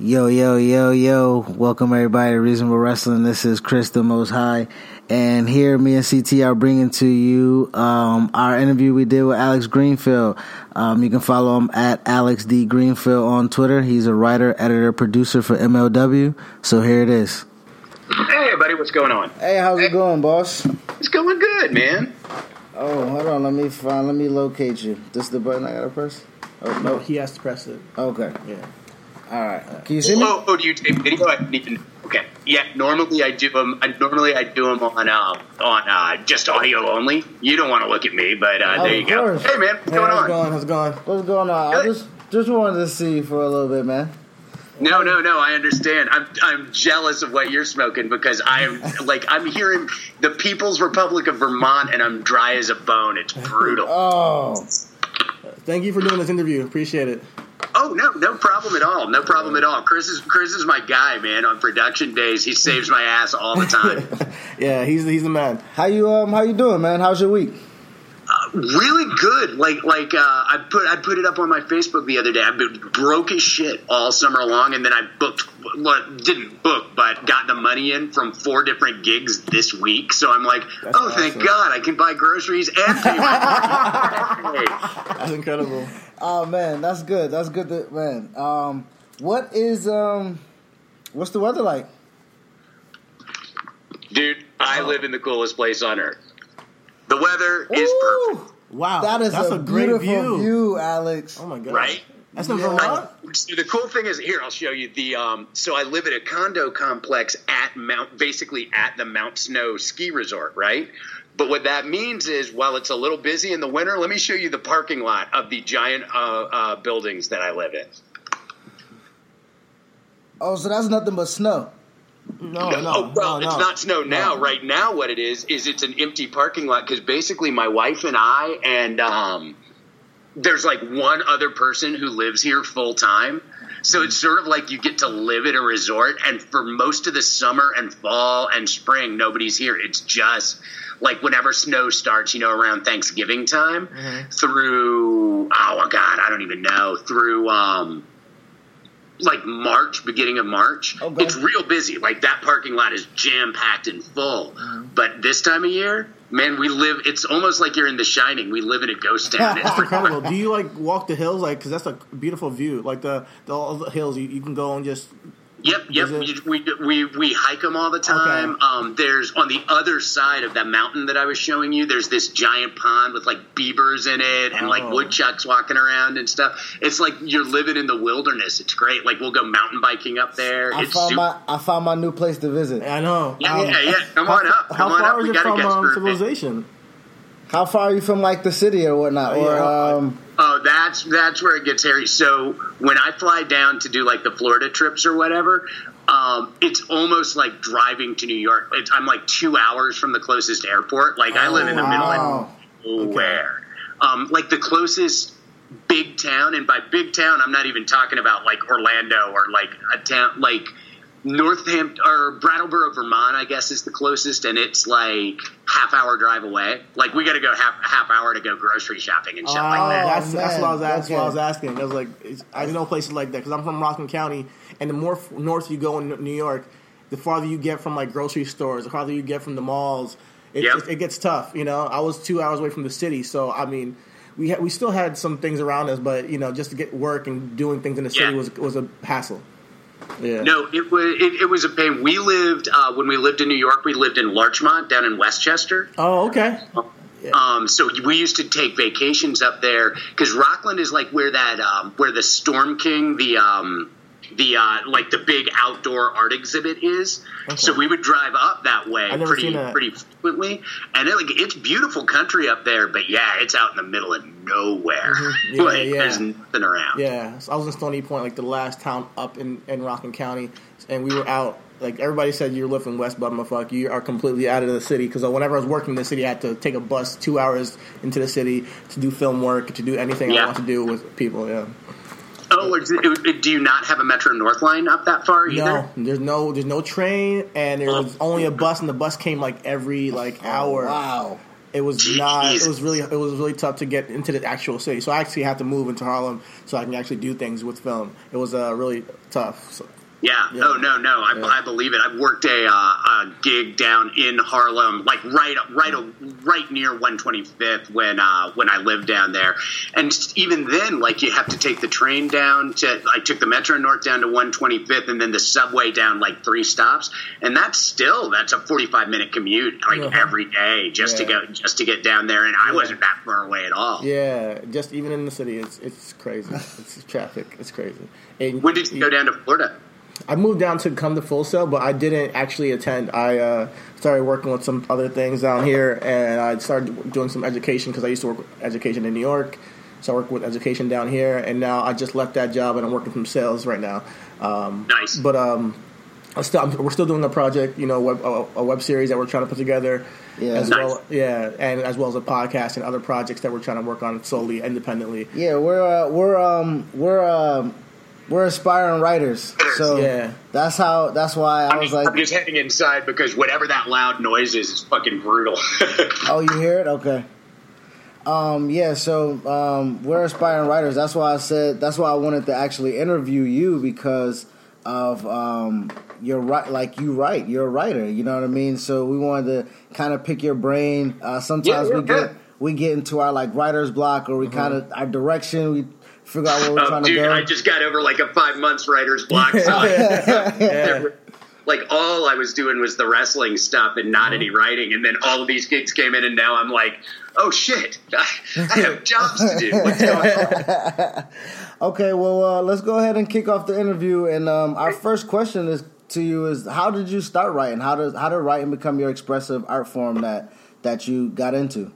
Yo, yo, yo, yo. Welcome everybody to Reasonable Wrestling. This is Chris the Most High. And here, me and CT are bringing to you um, our interview we did with Alex Greenfield. Um, you can follow him at Alex D. Greenfield on Twitter. He's a writer, editor, producer for MLW. So here it is. Hey, buddy, what's going on? Hey, how's it going, boss? It's going good, man. Oh, hold on. Let me find, let me locate you. This is the button I gotta press? Oh, No, he has to press it. Okay. Yeah. All right. Can you see me? Oh, oh, do you take video? I didn't even. Okay. Yeah. Normally I do them. I, normally I do them on uh, on uh, just audio only. You don't want to look at me, but uh, there you of go. Hey, man, what's Hey, going how's on? going? How's it going? What's going on? I just just wanted to see you for a little bit, man. No, no, no. I understand. I'm I'm jealous of what you're smoking because I'm like I'm hearing the People's Republic of Vermont, and I'm dry as a bone. It's brutal. Oh, Thank you for doing this interview. Appreciate it. Oh no, no problem at all. No problem at all. Chris is Chris is my guy, man. On production days, he saves my ass all the time. Yeah, he's he's the man. how you um how you doing, man? How's your week? really good. Like like uh, I put I put it up on my Facebook the other day. I've been broke as shit all summer long, and then I booked well, didn't book, but got the money in from four different gigs this week. So I'm like, oh, thank. God, I can buy groceries and pay my mortgage. That's incredible. Oh man, that's good. That's good, to, man. Um, what is um, what's the weather like? Dude, I live in the coolest place on earth. The weather is Ooh, perfect, Wow, That is that's a, a, great beautiful view. view. Alex. Oh my god, right? That's in Yeah. Vermont. So the cool thing is here. I'll show you the. Um, so I live at a condo complex at Mount, basically at the Mount Snow ski resort, right? But what that means is, while it's a little busy in the winter, let me show you the parking lot of the giant uh, uh, buildings that I live in. Oh, so that's nothing but snow. No, no, oh well, no, it's no. not snow now. No. Right now, what it is is it's an empty parking lot because basically my wife and I and um, there's like one other person who lives here full time. So it's sort of like you get to live at a resort, and for most of the summer and fall and spring, nobody's here. It's just like whenever snow starts, you know, around Thanksgiving time through oh god, I don't even know through um like March, beginning of March. Okay. It's real busy. Like that parking lot is jam packed and full. But this time of year, man, we live. It's almost like you're in The Shining. We live in a ghost town. It's incredible. Do you like walk the hills, like, because that's a beautiful view, like the, the all the hills you, you can go and just. Yep, yep. Is We, we we hike them all the time. Okay. Um, there's on the other side of that mountain that I was showing you. There's this giant pond with like beavers in it and like Oh. woodchucks walking around and stuff. It's like you're living in the wilderness. It's great. Like we'll go mountain biking up there. I it's found super- my I found my new place to visit. I know. yeah, Um, yeah, yeah. Come how, on up. How on far up. is We it from um, for a bit. civilization? How far are you from like the city or whatnot? Oh, or yeah. um, Oh, that's that's where it gets hairy. So when I fly down to do like the Florida trips or whatever, um, it's almost like driving to New York. It's, I'm like two hours from the closest airport. Like I live in the wow. middle of nowhere. Um, like the closest big town, and by big town, I'm not even talking about like Orlando or like a town like Northampton or Brattleboro, Vermont. I guess is the closest, and it's like half hour drive away. Like we got to go half half hour to go grocery shopping and shit like Oh, that. that's, that's man. what I was asking. What I was asking. I was like, I know places like that because I'm from Rockland County, and the more f- north you go in New York, the farther you get from like grocery stores, the farther you get from the malls. It, Yep. it, it gets tough. You know, I was two hours away from the city, so I mean, we had, we still had some things around us, but you know, just to get work and doing things in the city Yeah. was was a hassle. Yeah. No, it was it, it was a pain. We lived uh, when we lived in New York. We lived in Larchmont down in Westchester. Oh, okay. Um, so we used to take vacations up there because Rockland is like where that um, where the Storm King, the um, the uh, like the big outdoor art exhibit is. So we would drive up that way pretty pretty frequently, and it, like it's beautiful country up there. But yeah, it's out in the middle of nowhere. Mm-hmm. Yeah, like yeah. there's nothing around. Yeah, so I was in Stony Point, like the last town up in, in Rockland County, and we were out. Like everybody said, you're living West but Bummerfuck. You are completely out of the city because whenever I was working in the city, I had to take a bus two hours into the city to do film work, to do anything I Yeah. want to do with people. Yeah. Oh, is it- do you not have a Metro North line up that far either? No, there's no there's no train, and there was only a bus, and the bus came like every like hour. Wow. It was not. It was really. It was really tough to get into the actual city. So I actually had to move into Harlem so I can actually do things with film. It was uh, really tough. So, Yeah. Yeah. Oh no, no. I, Yeah. I believe it. I worked a, uh, a gig down in Harlem, like right, right, right near 125th when uh, when I lived down there. And even then, like you have to take the train down to. I took the Metro North down to 125th, and then the subway down like three stops, and that's still that's a 45 minute commute like Uh-huh. every day just to go just to get down there. And I wasn't that far away at all. yeah, just even in the city, it's it's crazy. It's traffic. It's crazy. And When did you go down to Florida? I moved down to come to Full Sail, but I didn't actually attend. I uh, started working with some other things down here, and I started doing some education because I used to work with education in New York. So I work with education down here, and now I just left that job and I'm working from sales right now. Um, Nice. But um, I still, I'm, we're still doing a project, you know, web, a, a web series that we're trying to put together. Yeah. As Nice. well, yeah, and as well as a podcast and other projects that we're trying to work on solely independently. Yeah, we're uh, we're um we're um we're aspiring writers. So Yeah. that's how that's why I I'm was just, like, I'm just heading inside because whatever that loud noise is is fucking brutal. Oh, you hear it? Okay. Um, yeah, so um, we're aspiring writers. That's why I said. That's why I wanted to actually interview you because of um, you're right. Like you write, you're a writer. You know what I mean. So we wanted to kind of pick your brain. Uh, sometimes Yeah, we yeah, get we get into our like writer's block, or we kind of our direction. We figure out where we're Oh, trying dude, to go. I just got over like a five months writer's block. So I- like all I was doing was the wrestling stuff and not any writing. And then all of these gigs came in, and now I'm like, oh shit, I, I have jobs to do. What's going on? Okay, well, uh, let's go ahead and kick off the interview. And um, our first question is to you: is how did you start writing? How does how did writing become your expressive art form that that you got into?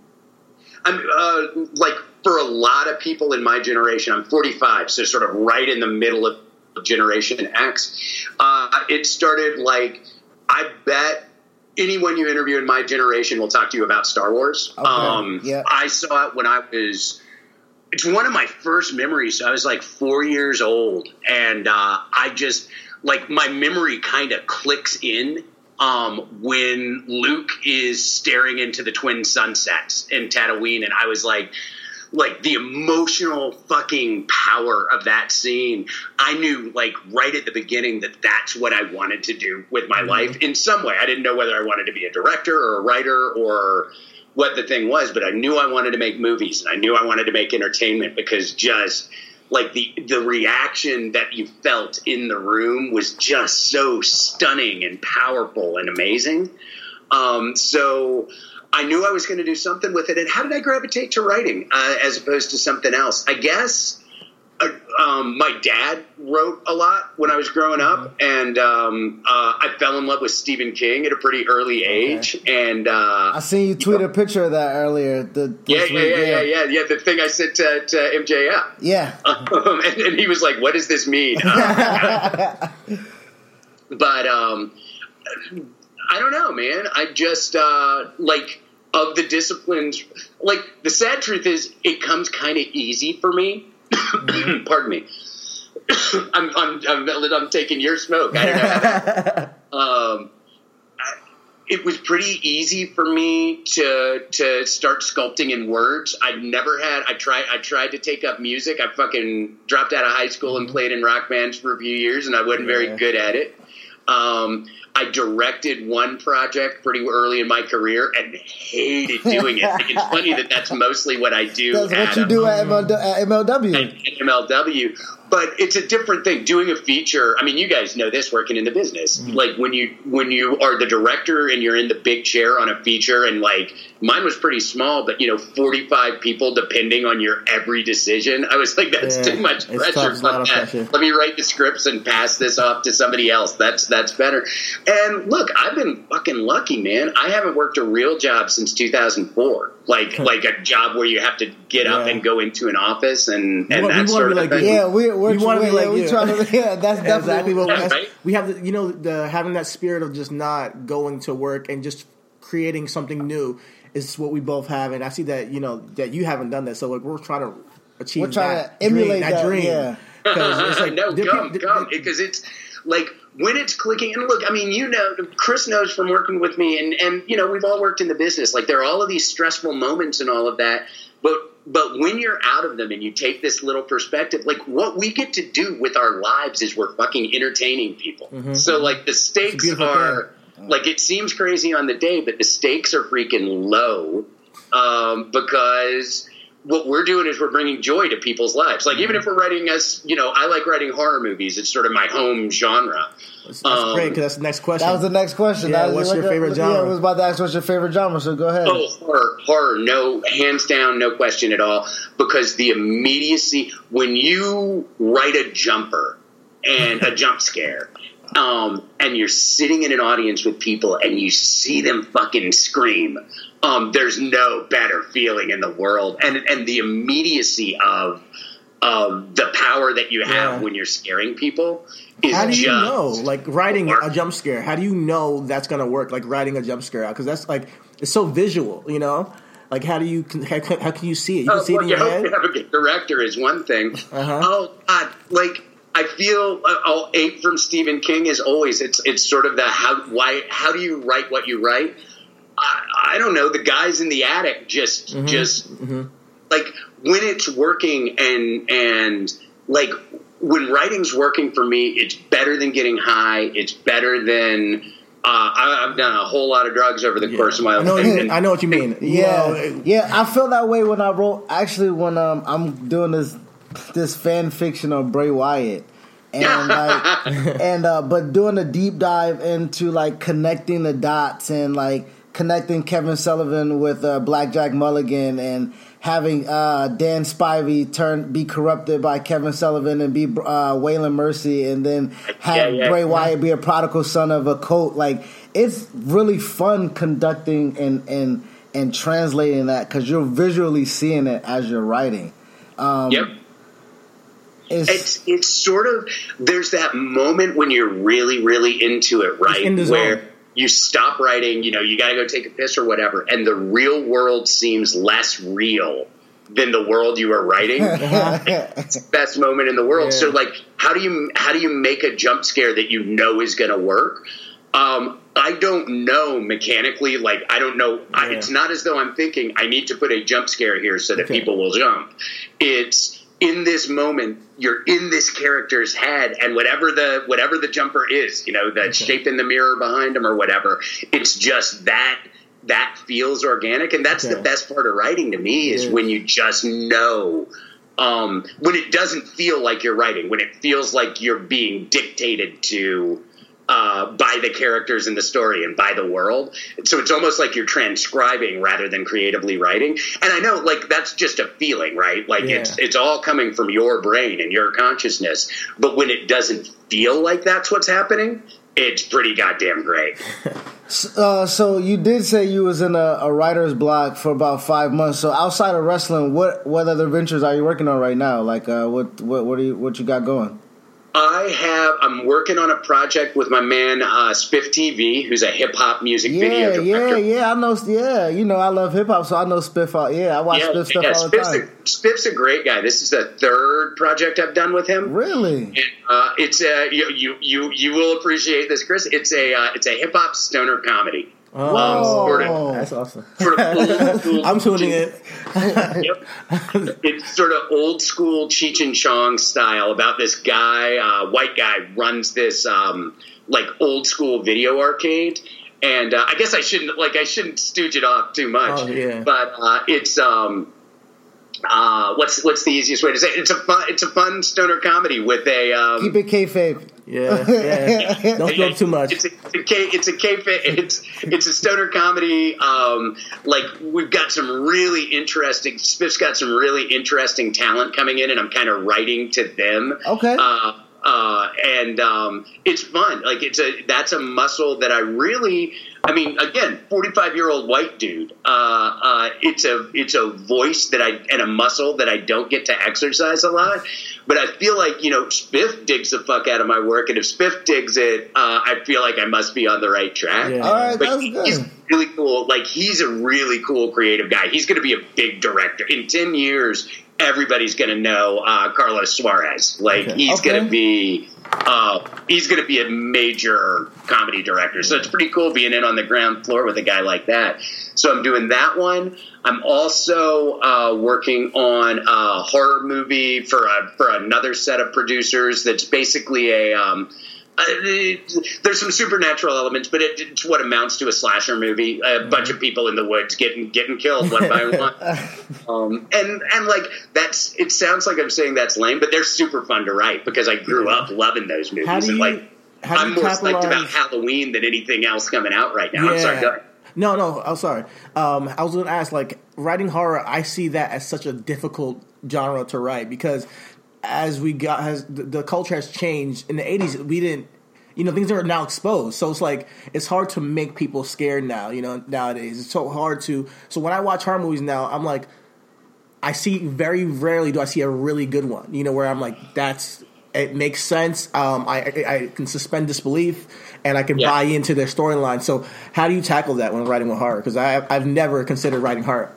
I'm uh, like for a lot of people in my generation. I'm 45, so sort of right in the middle of Generation X. Uh, it started like I bet anyone you interview in my generation will talk to you about Star Wars. Okay, Um, yeah. I saw it when I was. It's one of my first memories. I was like four years old, and uh, I just like my memory kind of clicks in um, when Luke is staring into the twin sunsets in Tatooine, and I was like, like the emotional fucking power of that scene. I knew like right at the beginning that that's what I wanted to do with my life in some way. I didn't know whether I wanted to be a director or a writer or what the thing was, but I knew I wanted to make movies and I knew I wanted to make entertainment because just like the the reaction that you felt in the room was just so stunning and powerful and amazing. Um, so I knew I was going to do something with it. And how did I gravitate to writing uh, as opposed to something else? I guess uh, um, my dad wrote a lot when I was growing up, and um, uh, I fell in love with Stephen King at a pretty early age. And uh, I seen you tweet a picture of that earlier. The, yeah, yeah, yeah, yeah, yeah, yeah. The thing I sent to, to MJF. Yeah. Um, and, and he was like, "What does this mean?" but um, I don't know, man. I just uh, like of the disciplines. Like the sad truth is, it comes kind of easy for me. Pardon me. I'm, I'm, I'm, I'm taking your smoke. I don't know. That, um, I- it was pretty easy for me to to start sculpting in words. I've never had. I tried. I tried to take up music. I fucking dropped out of high school and played in rock bands for a few years, and I wasn't Yeah. very good at it. Um, I directed one project pretty early in my career and hated doing it. Like, it's funny that that's mostly what I do. That's what at you do at, MLW, at MLW. at MLW. But it's a different thing doing a feature. I mean you guys know this working in the business. Mm-hmm. like when you when you are the director and you're in the big chair on a feature and like mine was pretty small but you know 45 people depending on your every decision. I was like that's Yeah, too much pressure, tough, it's a lot Fuck of that. pressure. let me write the scripts and pass this off to somebody else. That's that's better. And look i've been fucking lucky man. I haven't worked a real job since 2004 like like a job where you have to get up Yeah. and go into an office and and want- we that wanna sort of like thing. Yeah, we, we're, We wanna be like we you. trying to, yeah, that's definitely exactly what Yeah, that's- right? we have. The, you know, the having that spirit of just not going to work and just creating something new is what we both have, and I see that you know that you haven't done that. So like we're trying to achieve. We're trying that to emulate dream, that, that, dream. yeah. 'Cause it's like no, the come, come, because it's like when it's clicking. And look, I mean, you know, Chris knows from working with me, and and you know, we've all worked in the business. Like there are all of these stressful moments and all of that, but but when you're out of them and you take this little perspective, like what we get to do with our lives is we're fucking entertaining people. So like the stakes are like it seems crazy on the day, but the stakes are freaking low um, because what we're doing is we're bringing joy to people's lives. Like even if we're writing as you know, I like writing horror movies. It's sort of my home genre. That's Um, great because that's the next question. That was the next question. Yeah, That was what's like your a- favorite Yeah, genre? I was about to ask what's your favorite genre, so go ahead. Oh, horror, horror, no, hands down, no question at all. Because the immediacy when you write a jumper and a jump scare, um, and you're sitting in an audience with people and you see them fucking scream, um, there's no better feeling in the world. And and the immediacy of of the power that you have Yeah. when you're scaring people is How do you just know? Like writing a jump scare. How do you know that's gonna work? Like writing a jump scare out because that's like it's so visual. You know, like how do you how, can- how can you see it? You can Oh, see well, it in you your hope head. you have a good director is one thing. Uh-huh. Oh God, like I feel uh, I'll ape from Stephen King is always it's it's sort of the how why how do you write what you write? I, I don't know. The guys in the attic just Mm-hmm. just like when it's working and and like when writing's working for me, it's better than getting high. It's better than. Uh, I, I've done a whole lot of drugs over the course of my I life. know, and- and- I know what you mean. You Yeah, know, yeah. I feel that way when I wrote. Actually, when um, I'm doing this this fan fiction of Bray Wyatt, and like, and uh, but doing a deep dive into like connecting the dots and like connecting Kevin Sullivan with uh, Blackjack Mulligan and having uh, Dan Spivey turn be corrupted by Kevin Sullivan and be uh, Waylon Mercy, and then have Yeah, yeah. Bray Wyatt be a prodigal son of a cult. Like it's really fun conducting and and and translating that because you're visually seeing it as you're writing. Um, yep. It's, it's it's sort of there's that moment when you're really really into it right in the zone. where you stop writing you know you got to go take a piss or whatever and the real world seems less real than the world you are writing it's the best moment in the world Yeah. so like how do you how do you make a jump scare that you know is going to work um, I don't know mechanically. Like I don't know. I, it's not as though I'm thinking I need to put a jump scare here so that Okay. people will jump. It's in this moment. You're in this character's head, and whatever the whatever the jumper is, you know, the shape in the mirror behind him or whatever. It's just that that feels organic, and that's the best part of writing to me is Yeah. when you just know. Um, when it doesn't feel like you're writing, when it feels like you're being dictated to uh, by the characters in the story and by the world. So it's almost like you're transcribing rather than creatively writing. And I know, like that's just a feeling, right? Like Yeah. it's it's all coming from your brain and your consciousness. But when it doesn't feel like that's what's happening, it's pretty goddamn great. uh, so you did say you was in a, a writer's block for about five months. So outside of wrestling, what what other ventures are you working on right now? Like uh, what what what are you what you got going? I have. I'm working on a project with my man uh, Spiff TV, who's a hip hop music video Yeah, director. yeah, yeah. I know. Yeah, you know, I love hip hop, so I know Spiff. Out. Yeah, I watch Spiff stuff all the Spiff's, time. A, Spiff's a great guy. This is the third project I've done with him. Really? And, uh, it's a you, you you you will appreciate this, Chris. It's a uh, it's a hip hop stoner comedy. Oh, Um, sort of, that's awesome. sort of old school I'm tuning in. Yep. it's sort of old school Cheech and Chong style about this guy, uh, white guy, runs this um, like old school video arcade. And uh, I guess I shouldn't like I shouldn't stooge it off too much. Oh, yeah. But uh, it's um, uh, what's what's the easiest way to say it? It's a fun it's a fun stoner comedy with a um, Keep it kayfabe. Yeah, yeah. Don't go up too much. It's a, it's a, K- it's a K- it's it's a stoner comedy. Um, like we've got some really interesting. Spiff's got some really interesting talent coming in, and I'm kind of writing to them. Okay. Uh, uh, and um, it's fun. Like it's a that's a muscle that I really. I mean, again, forty five year old white dude. Uh, uh, it's a it's a voice that I and a muscle that I don't get to exercise a lot. But I feel like you know Spiff digs the fuck out of my work, and if Spiff digs it, uh, I feel like I must be on the right track. Yeah. All right, But that's he's really cool. Like he's a really cool creative guy. He's going to be a big director in ten years. Everybody's going to know uh, Carlos Suarez. Like Okay. he's Okay. going to be. Uh, he's going to be a major comedy director, so it's pretty cool being in on the ground floor with a guy like that. So I'm doing that one. I'm also uh, working on a horror movie for a, for another set of producers. That's basically a um, there's some supernatural elements, but it, it's what amounts to a slasher movie. A bunch of people in the woods getting getting killed one by one, um, and and like that's. It sounds like I'm saying that's lame, but they're super fun to write because I grew up loving those movies. How do and you- like, how do I'm more psyched about Halloween than anything else coming out right now. I'm sorry. No, no, I'm sorry. Um, I was going to ask, like, writing horror, I see that as such a difficult genre to write because as we got, has the, the culture has changed. In the 80s, we didn't, you know, things are now exposed. So it's like, it's hard to make people scared now, you know, nowadays. It's so hard to, so when I watch horror movies now, I'm like, I see very rarely do I see a really good one, you know, where I'm like, that's, it makes sense. Um, I, I, I can suspend disbelief and I can Yeah. buy into their storyline. So, how do you tackle that when writing with horror? Because I've never considered writing horror.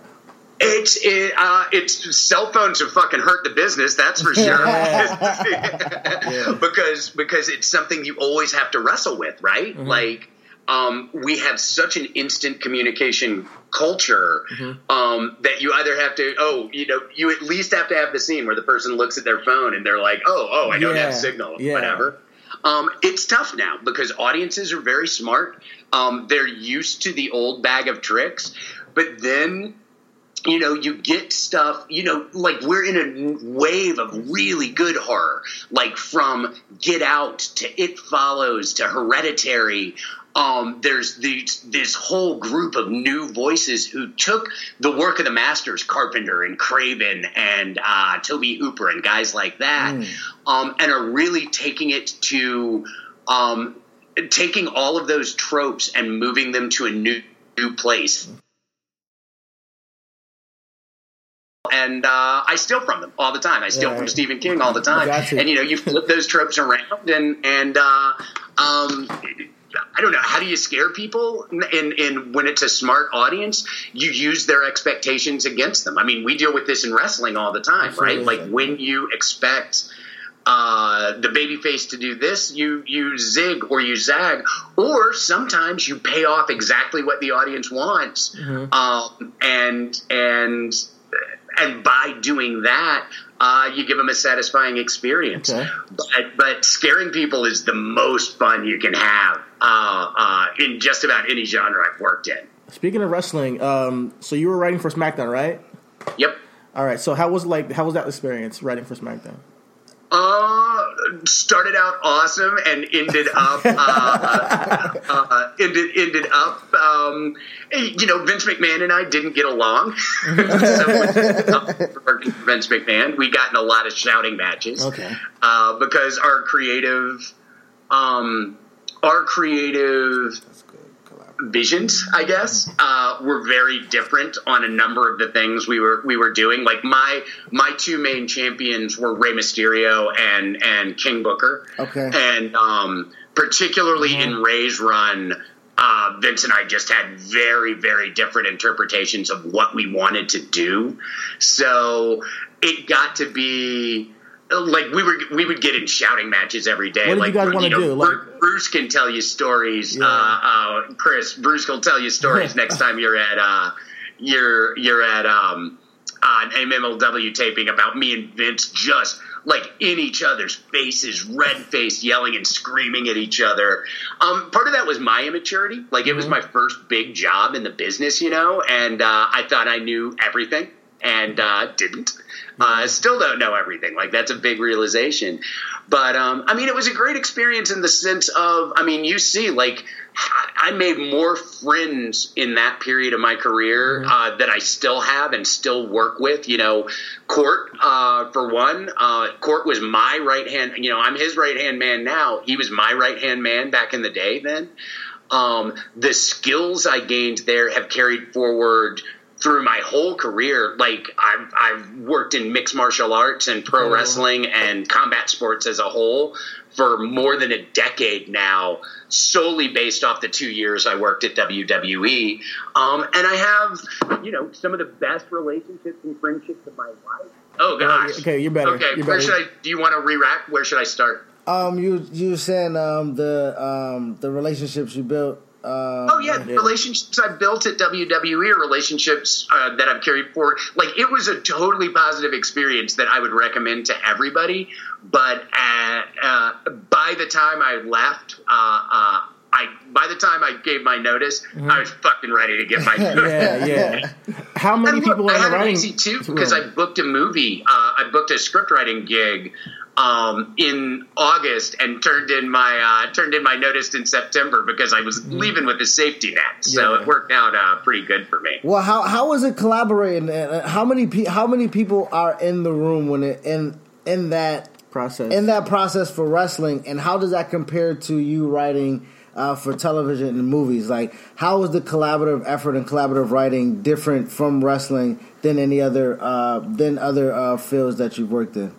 It's it, uh, it's cell phones have fucking hurt the business. That's for sure. because because it's something you always have to wrestle with, right? Like um, we have such an instant communication culture um, that you either have to oh you know you at least have to have the scene where the person looks at their phone and they're like oh oh I don't Yeah, have signal yeah. whatever. Um, it's tough now because audiences are very smart. Um, they're used to the old bag of tricks, but then you know, you get stuff, you know, like we're in a wave of really good horror, like from Get Out to It Follows to Hereditary. Um, there's these, this whole group of new voices who took the work of the masters, Carpenter and Craven and uh, Tobe Hooper and guys like that, um, and are really taking it to um, taking all of those tropes and moving them to a new new place and uh, I steal from them all the time. I steal Right. from Stephen King all the time. And you know, you flip those tropes around, and and uh, um, I don't know how do you scare people. In in when it's a smart audience, you use their expectations against them. I mean, we deal with this in wrestling all the time, right? Like when you expect. Uh, the baby face to do this, you you zig or you zag, or sometimes you pay off exactly what the audience wants, um, and and and by doing that, uh, you give them a satisfying experience. Okay. But, but scaring people is the most fun you can have uh, uh, in just about any genre I've worked in. Speaking of wrestling, um, so you were writing for SmackDown, right? Yep. All right. So how was like how was that experience writing for SmackDown? Uh, started out awesome and ended up uh, uh, ended ended up. Um, you know, Vince McMahon and I didn't get along. so for Vince McMahon, we got in a lot of shouting matches. Okay. uh, because our creative, um, our creative visions, I guess, uh, were very different on a number of the things we were we were doing. Like my my two main champions were Rey Mysterio and and King Booker. Okay. and um, particularly in Rey's run. Uh, Vince and I just had very, very different interpretations of what we wanted to do. So it got to be like we were we would get in shouting matches every day. What did you like guys wanna know, do? Like- Bruce can tell you stories. Yeah. Uh, uh, Chris, Bruce will tell you stories next time you're at uh, you're you're at um, uh, an MMLW taping about me and Vince just like in each other's faces, red faced, yelling and screaming at each other. Um, part of that was my immaturity. Like it was my first big job in the business, you know, and uh, I thought I knew everything. And uh, didn't. Uh, still don't know everything. Like that's a big realization. But um, I mean, it was a great experience in the sense of, I mean, you see, like I made more friends in that period of my career mm-hmm. uh, that I still have and still work with. You know, Court uh, for one. Uh, Court was my right hand. You know, I'm his right hand man now. He was my right hand man back in the day. Then um, the skills I gained there have carried forward through my whole career, like I've, I've worked in mixed martial arts and pro oh. wrestling and combat sports as a whole for more than a decade now, solely based off the two years I worked at WWE. Um, and I have, you know, some of the best relationships and friendships of my life. Oh gosh. Okay, you're better. Okay, you're where better. should I? Do you want to re-rack? Where should I start? Um, you you were saying um the um the relationships you built uh, oh yeah, relationships I built at WWE are relationships uh, that I've carried forward. Like it was a totally positive experience that I would recommend to everybody. But uh, uh by the time I left, uh, uh, I by the time I gave my notice, mm-hmm. I was fucking ready to get my. yeah, yeah. How many people look, are I had writing? easy too because I booked a movie. I booked a script writing gig um, in August and turned in my uh, turned in my notice in September because I was mm-hmm. leaving with a safety net. So yeah. it worked out uh, pretty good for me. Well, how how was it collaborating? How many pe- how many people are in the room when it in in that process in that process for wrestling, and how does that compare to you writing? Uh, for television and movies, like how is the collaborative effort and collaborative writing different from wrestling than any other uh, than other uh, fields that you've worked in?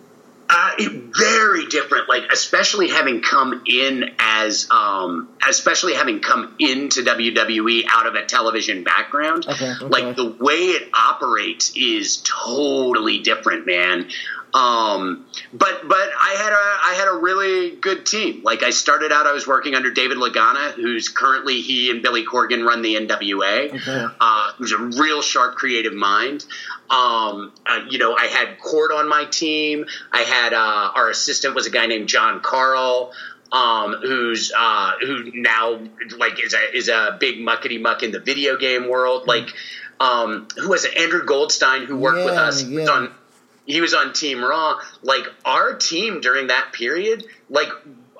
Uh, very different, like especially having come in as, um, especially having come into WWE out of a television background. Okay, okay. Like the way it operates is totally different, man. Um, but but I had a I had a really good team. Like I started out, I was working under David Lagana, who's currently he and Billy Corgan run the NWA. Okay. Uh, who's a real sharp, creative mind. Um, uh, you know, I had Court on my team. I had uh, our assistant was a guy named John Carl. Um, who's uh, who now like is a is a big muckety muck in the video game world. Mm-hmm. Like, um, who was it? Andrew Goldstein, who worked yeah, with us yeah. on he was on Team Raw. Like our team during that period, like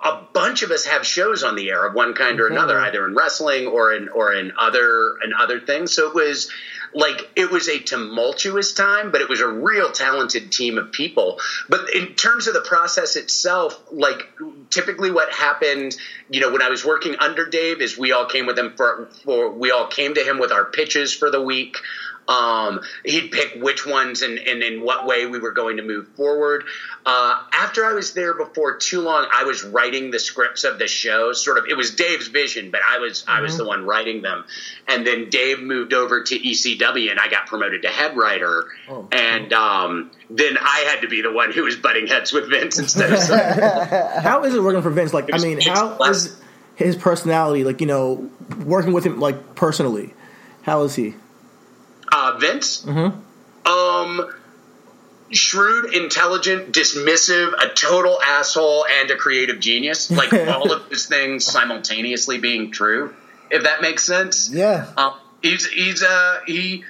a bunch of us have shows on the air of one kind or another, either in wrestling or in or in other in other things. So it was like it was a tumultuous time, but it was a real talented team of people. But in terms of the process itself, like typically what happened, you know, when I was working under Dave, is we all came with him for, for we all came to him with our pitches for the week. Um, he'd pick which ones and, and, in what way we were going to move forward. Uh, after I was there before too long, I was writing the scripts of the show. Sort of, it was Dave's vision, but I was mm-hmm. I was mm-hmm. the one writing them. And then Dave moved over to ECW, and I got promoted to head writer. Oh, and um, then I had to be the one who was butting heads with Vince instead of. how is it working for Vince? Like, I mean, how is his personality? Like, you know, working with him like personally, how is he? Uh, Vince. Mm-hmm. Um, shrewd, intelligent, dismissive, a total asshole, and a creative genius. Like all of those things simultaneously being true. If that makes sense. Yeah. Um, he's he's uh he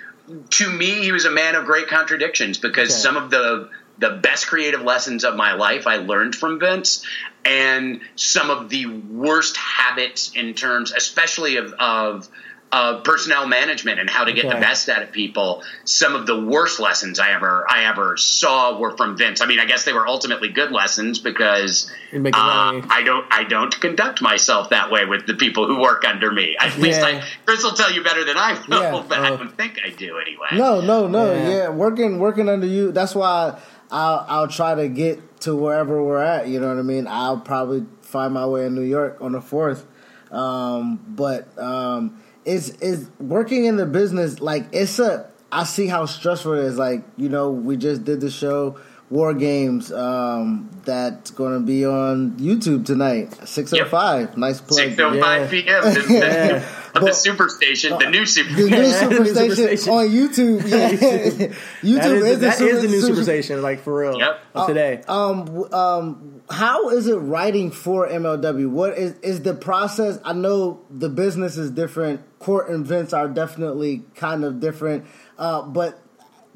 to me he was a man of great contradictions because okay. some of the the best creative lessons of my life I learned from Vince, and some of the worst habits in terms, especially of of of personnel management and how to get okay. the best out of people. Some of the worst lessons I ever I ever saw were from Vince. I mean, I guess they were ultimately good lessons because uh, I don't I don't conduct myself that way with the people who work under me. At least I, Chris will tell you better than I will, yeah. but uh, I don't think I do anyway. No, no, no. Yeah. yeah, working working under you. That's why I'll I'll try to get to wherever we're at. You know what I mean? I'll probably find my way in New York on the fourth. Um, but um, is is working in the business like it's a I see how stressful it is. Like you know, we just did the show War Games um, that's going to be on YouTube tonight, six oh five. Nice plug. Six oh five p.m. yeah. But, the Superstation, the new Superstation, the new Superstation on YouTube. Yeah, YouTube that is, is, the, super, is the new Superstation, like for real. Yep. Uh, today. Um, um, how is it writing for MLW? What is is the process? I know the business is different. Court and Vince are definitely kind of different, uh, but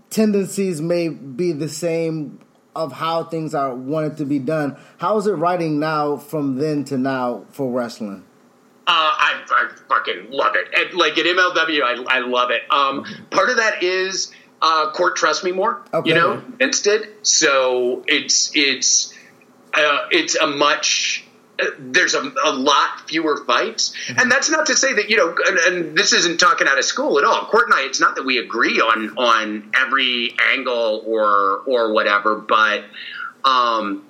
tendencies may be the same of how things are wanted to be done. How is it writing now from then to now for wrestling? Uh, I, I fucking love it. And like at MLW, I, I love it. Um, part of that is uh, Court trust me more. Okay. You know, Vince did. So it's it's uh, it's a much. There's a, a lot fewer fights, and that's not to say that you know. And, and this isn't talking out of school at all. Court and I, it's not that we agree on on every angle or or whatever, but um,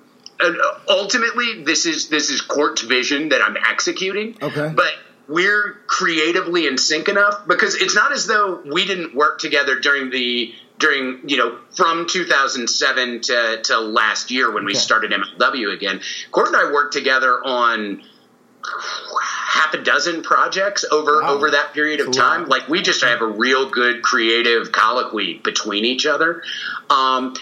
ultimately, this is this is Court's vision that I'm executing. Okay. but we're creatively in sync enough because it's not as though we didn't work together during the during you know from 2007 to to last year when we started MLW again. Court and I worked together on half a dozen projects over Wow. over that period of time. Like we just have a real good creative colloquy between each other. Um,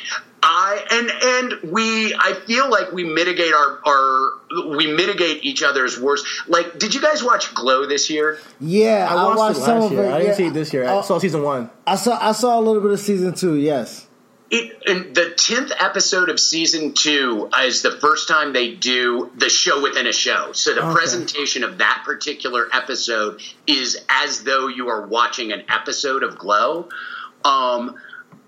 I and and we I feel like we mitigate our our we mitigate each other's worst. Like, did you guys watch Glow this year? Yeah, I I, watched, watched it some last of year. it. I didn't yeah. see it this year. I Oh, saw season one. I saw I saw a little bit of season two. Yes. It, and the tenth episode of season two is the first time they do the show within a show. So the Okay. presentation of that particular episode is as though you are watching an episode of Glow. Um,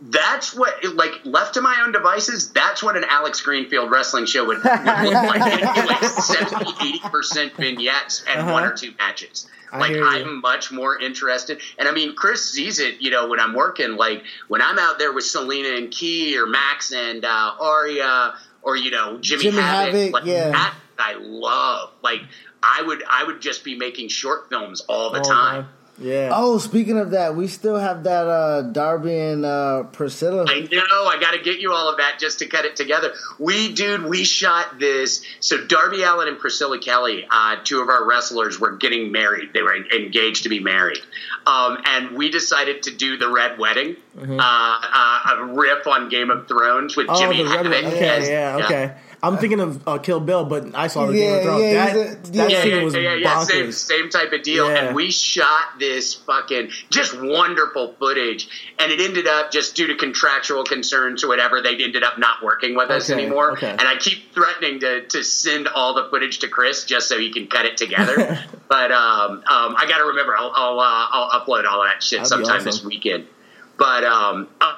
that's what, like, left to my own devices, that's what an Alex Greenfield wrestling show would, would look like. It'd be like 70, 80% vignettes and one or two matches. Like. I'm much more interested. And I mean, Chris sees it, you know, when I'm working. Like, when I'm out there with Salina and Ki or Max and uh, Aria or, you know, Jimmy, Jimmy Havoc, Havoc, like, yeah. that I love. Like, I would, I would just be making short films all the All time. Yeah. Oh, speaking of that, we still have that uh, Darby and uh, Priscilla. I know. I got to get you all of that just to cut it together. We, dude, we shot this. So Darby Allin and Priscilla Kelly, uh, two of our wrestlers, were getting married. They were engaged to be married, um, and we decided to do the Red Wedding, uh, uh, a riff on Game of Thrones with Oh, Jimmy the red Havoc. one. Okay, as- yeah, okay. I'm thinking of uh, Kill Bill, but I saw the Yeah, Game of Thrones. yeah, that he's a- that yeah, scene yeah, was yeah, yeah, same, same type of deal. Yeah. And we shot this fucking just wonderful footage, and it ended up just due to contractual concerns or whatever, they ended up not working with us Okay, anymore. okay. And I keep threatening to to send all the footage to Chris just so he can cut it together. but um, um, I got to remember, I'll I'll, uh, I'll upload all that shit That'd be sometime this weekend. But um, uh,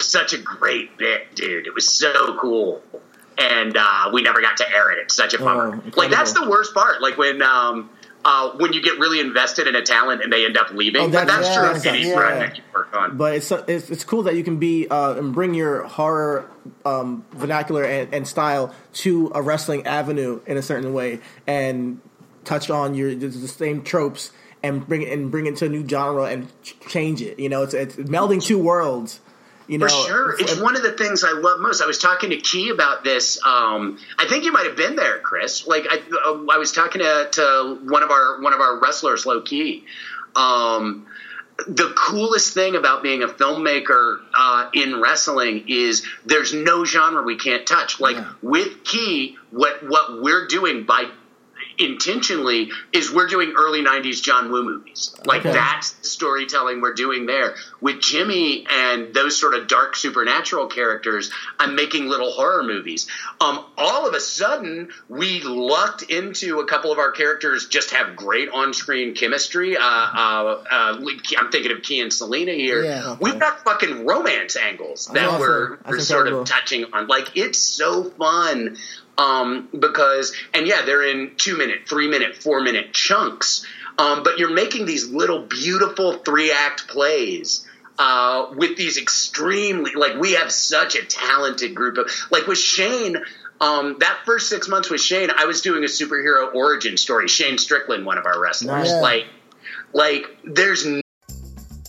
such a great bit, dude. It was so cool. And uh, we never got to air it. It's such a bummer. incredible. like that's the worst part. Like when um, uh, when you get really invested in a talent and they end up leaving. Oh, but that's- yeah, true any yeah. you work on. But it's, it's it's cool that you can be uh, and bring your horror um, vernacular and, and style to a wrestling avenue in a certain way and touch on your the, the same tropes and bring it and bring it to a new genre and change it. You know, it's it's melding two worlds. You know, For sure. It's one of the things I love most. I was talking to Ki about this. Um, I think you might have been there, Chris. Like I, uh, I was talking to, to one of our one of our wrestlers, Low Ki. Um, the coolest thing about being a filmmaker uh, in wrestling is there's no genre we can't touch. Like with Ki, what what we're doing by intentionally is we're doing early 90s John Woo movies. Like Okay. that's the storytelling we're doing there. With Jimmy and those sort of dark supernatural characters, I'm making little horror movies. Um, all of a sudden, we lucked into a couple of our characters just have great on-screen chemistry. Uh, uh, uh, I'm thinking of Ki and Salina here. Yeah. We've got fucking romance angles that we're, we're sort incredible. of touching on. Like it's so fun um, because, and yeah, they're in two minute, three minute, four minute chunks. Um, but you're making these little beautiful three act plays. Uh, with these extremely, like, we have such a talented group of, like, with Shane, um, that first six months with Shane, I was doing a superhero origin story. Shane Strickland, one of our wrestlers. Nice. Like, like, there's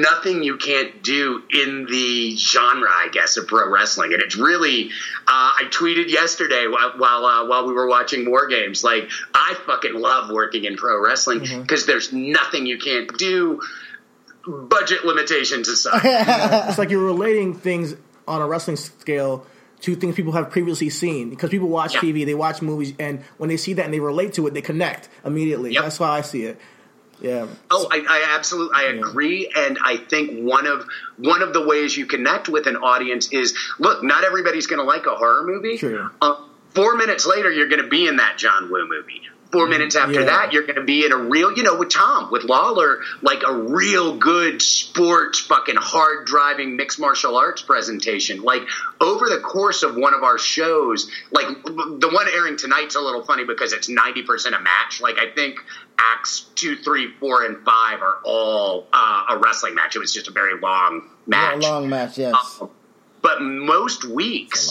Nothing you can't do in the genre, I guess, of pro wrestling. And it's really, uh, I tweeted yesterday while while, uh, while we were watching War Games, like I fucking love working in pro wrestling because there's nothing you can't do. Budget limitations aside, it's like you're relating things on a wrestling scale to things people have previously seen because people watch Yeah. TV, they watch movies, and when they see that and they relate to it, they connect immediately. Yep. That's how I see it. Yeah. Oh, I, I absolutely, I agree, and I think one of one of the ways you connect with an audience is look. Not everybody's going to like a horror movie. True. Uh, four minutes later, you're going to be in that John Woo movie. Four minutes after Yeah. that, you're going to be in a real, you know, with Tom, with Lawler, like a real good sports, fucking hard driving mixed martial arts presentation. Like over the course of one of our shows, like the one airing tonight's a little funny because it's 90% a match. Like I think acts two, three, four, and five are all uh, a wrestling match. It was just a very long Yeah, match. long match, yes. Um, but most weeks,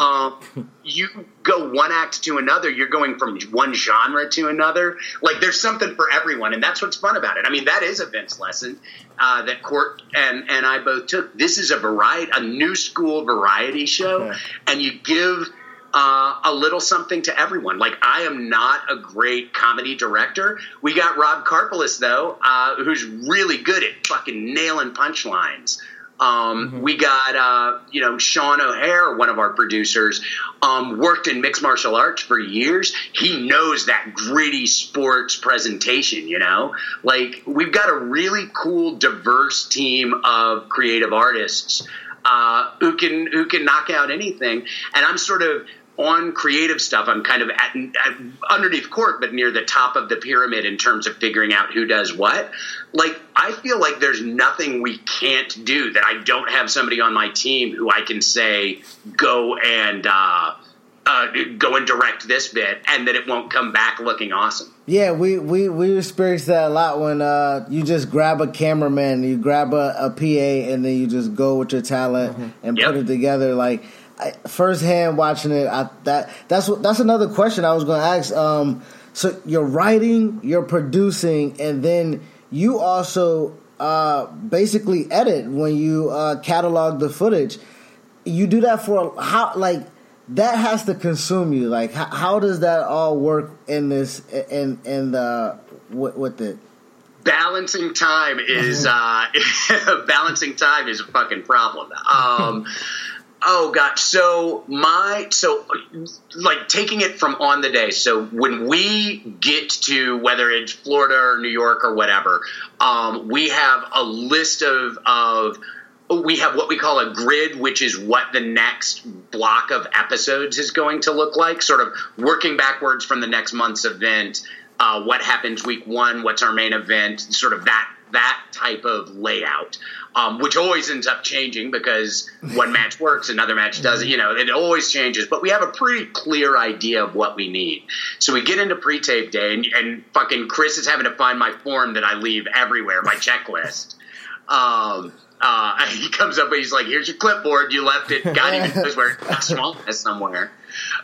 um, you go one act to another. You're going from one genre to another. Like there's something for everyone, and that's what's fun about it. I mean, that is a Vince lesson uh, that Court and and I both took. This is a variety, a new school variety show, Okay. and you give. Uh, a little something to everyone. Like I am not a great comedy director. We got Rob Karpolis though, uh, who's really good at fucking nailing punchlines. Um, We got, uh, you know, Sean O'Hare, one of our producers, um, worked in mixed martial arts for years. He knows that gritty sports presentation, you know? Like, we've got a really cool, diverse team of creative artists uh, who can who can knock out anything. And I'm sort of on creative stuff. I'm kind of at, at underneath court, but near the top of the pyramid in terms of figuring out who does what. Like I feel like there's nothing we can't do that I don't have somebody on my team who I can say go and. Uh, uh, go and direct this bit, and that it won't come back looking awesome. Yeah, we, we, we experience that a lot when uh, you just grab a cameraman, you grab a, a PA, and then you just go with your talent and Yep. put it together. Like I, firsthand watching it, I, that that's what that's another question I was going to ask. Um, so you're writing, you're producing, and then you also uh, basically edit when you uh, catalog the footage. You do that for how like that has to consume you. Like how, how does that all work in this in in the with, with it? balancing time is uh, balancing time is a fucking problem. Um, oh gosh, so my so like taking it from on the day. So when we get to whether it's Florida or New York or whatever, um, we have a list of of we have what we call a grid, which is what the next block of episodes is going to look like, sort of working backwards from the next month's event. Uh, what happens week one? What's our main event? Sort of that that type of layout, um, which always ends up changing because one match works, another match doesn't. You know, it always changes. But we have a pretty clear idea of what we need. So we get into pre-tape day, and, and fucking Chris is having to find my form that I leave everywhere, my checklist. Um, uh, he comes up and he's like, "Here's your clipboard. You left it. God even knows where it's small somewhere."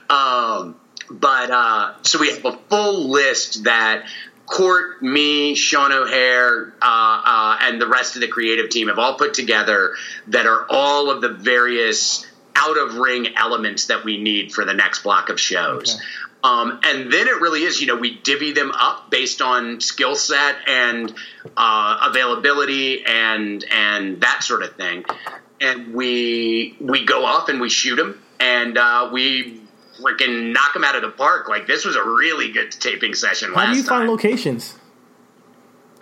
Um, but uh, so we have a full list that Court, me, Sean O'Hare, uh, uh, and the rest of the creative team have all put together that are all of the various out of ring elements that we need for the next block of shows. Um, and then it really is, you know, we divvy them up based on skill set and uh, availability and and that sort of thing. And we we go off and we shoot them and uh, we freaking knock them out of the park. Like this was a really good taping session last How do you find time. locations?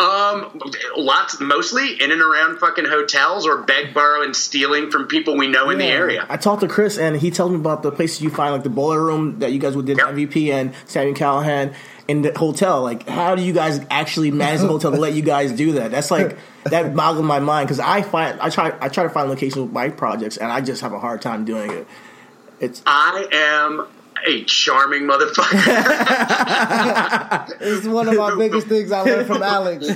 Um, lots, mostly in and around fucking hotels or beg, borrow, and stealing from people we know in the area. I talked to Chris, and he tells me about the places you find, like the boiler room that you guys did Yep. MVP and Sami Callihan in the hotel. Like, how do you guys actually manage the hotel to let you guys do that? That's like that boggles my mind because I find I try I try to find locations with my projects, and I just have a hard time doing it. It's I am a charming motherfucker. It's one of my biggest things I learned from Alex.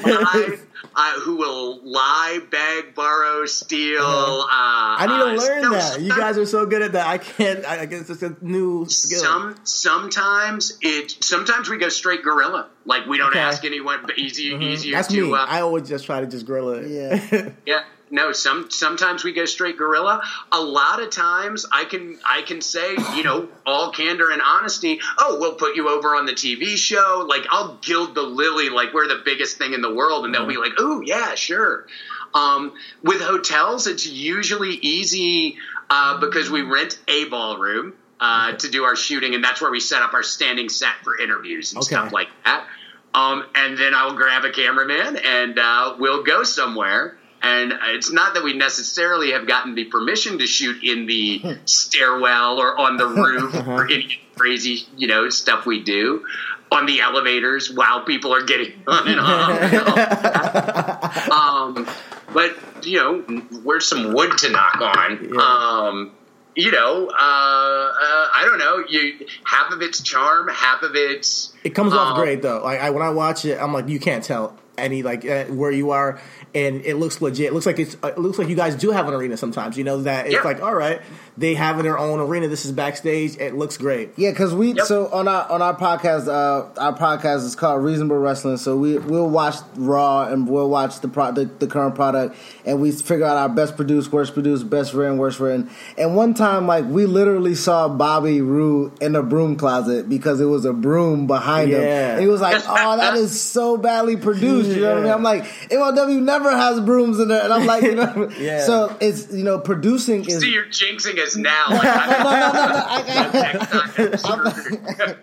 I, who will lie, beg, borrow, steal. Uh-huh. Uh, I need to uh, learn no, that. You guys are so good at that. I can't. I I guess it's a new skill. Some sometimes it sometimes we go straight guerrilla. Like we don't Okay. ask anyone. But easy, easier That's to. me. Uh, I always just try to just guerrilla. it. Yeah. Yeah. No, some sometimes we go straight guerrilla. A lot of times I can I can say, you know, all candor and honesty, oh, we'll put you over on the TV show. Like I'll gild the lily like we're the biggest thing in the world and they'll be like, "Oh, yeah, sure." Um, with hotels, it's usually easy uh, because we rent a ballroom uh, to do our shooting, and that's where we set up our standing set for interviews and Okay. stuff like that. Um, and then I'll grab a cameraman and uh, we'll go somewhere. And it's not that we necessarily have gotten the permission to shoot in the stairwell or on the roof or any crazy, you know, stuff we do on the elevators while people are getting on and off. um, but you know, where's some wood to knock on? Um, you know, uh, uh, I don't know. You half of it's charm, half of it's It comes off um, great though. Like I, when I watch it, I'm like, you can't tell any like uh, where you are, and it looks legit. It looks like it's. Uh, it looks like you guys do have an arena sometimes. You know that it's Yeah. like, all right, they have their own arena. This is backstage. It looks great. Yeah, because we Yep. so on our on our podcast, uh, our podcast is called Reasonable Wrestling. So we we'll watch Raw and we'll watch the pro, the, the current product, and we figure out our best produced, worst produced, best written, worst written. And one time, like we literally saw Bobby Roode in a broom closet because it was a broom behind him. Yeah. And he was like, "Oh, that is so badly produced." You know what I mean? I'm like, MLW never has brooms in there, and I'm like, you know, Yeah. so it's you know, producing is. See, you're jinxing us now. Like, I- next time, I'm screwed.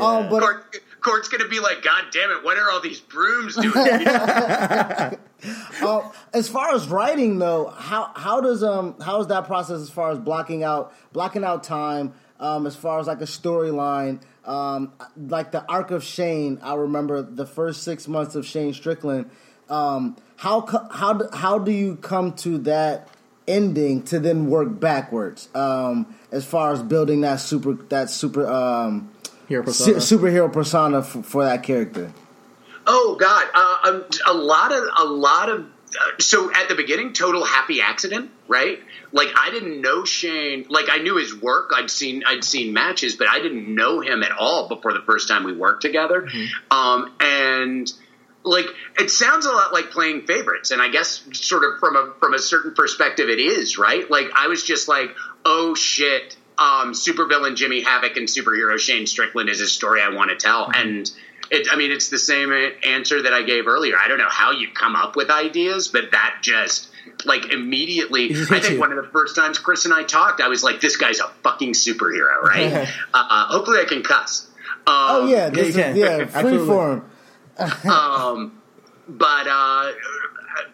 Um, but Court, court's gonna be like, God damn it! What are all these brooms doing? Uh, as far as writing though, how how does um how is that process as far as blocking out blocking out time um as far as like a storyline um like the arc of Shane I remember the first 6 months of Shane Strickland um how how do, how do you come to that ending to then work backwards um as far as building that super that super um Hero su- superhero persona for, for that character Oh God, uh, um, a lot of a lot of. Uh, so at the beginning, total happy accident, right? Like I didn't know Shane. Like I knew his work. I'd seen I'd seen matches, but I didn't know him at all before the first time we worked together. Um, and like it sounds a lot like playing favorites, and I guess sort of from a from a certain perspective, it is right. Like I was just like, oh shit. Um, supervillain Jimmy Havoc and superhero Shane Strickland is a story I want to tell, and it, I mean, it's the same answer that I gave earlier. I don't know how you come up with ideas, but that just like immediately. I think one of the first times Chris and I talked, I was like, "This guy's a fucking superhero, right?" uh, uh, hopefully, I can cuss. Um, oh yeah this can. is yeah free form um, but uh,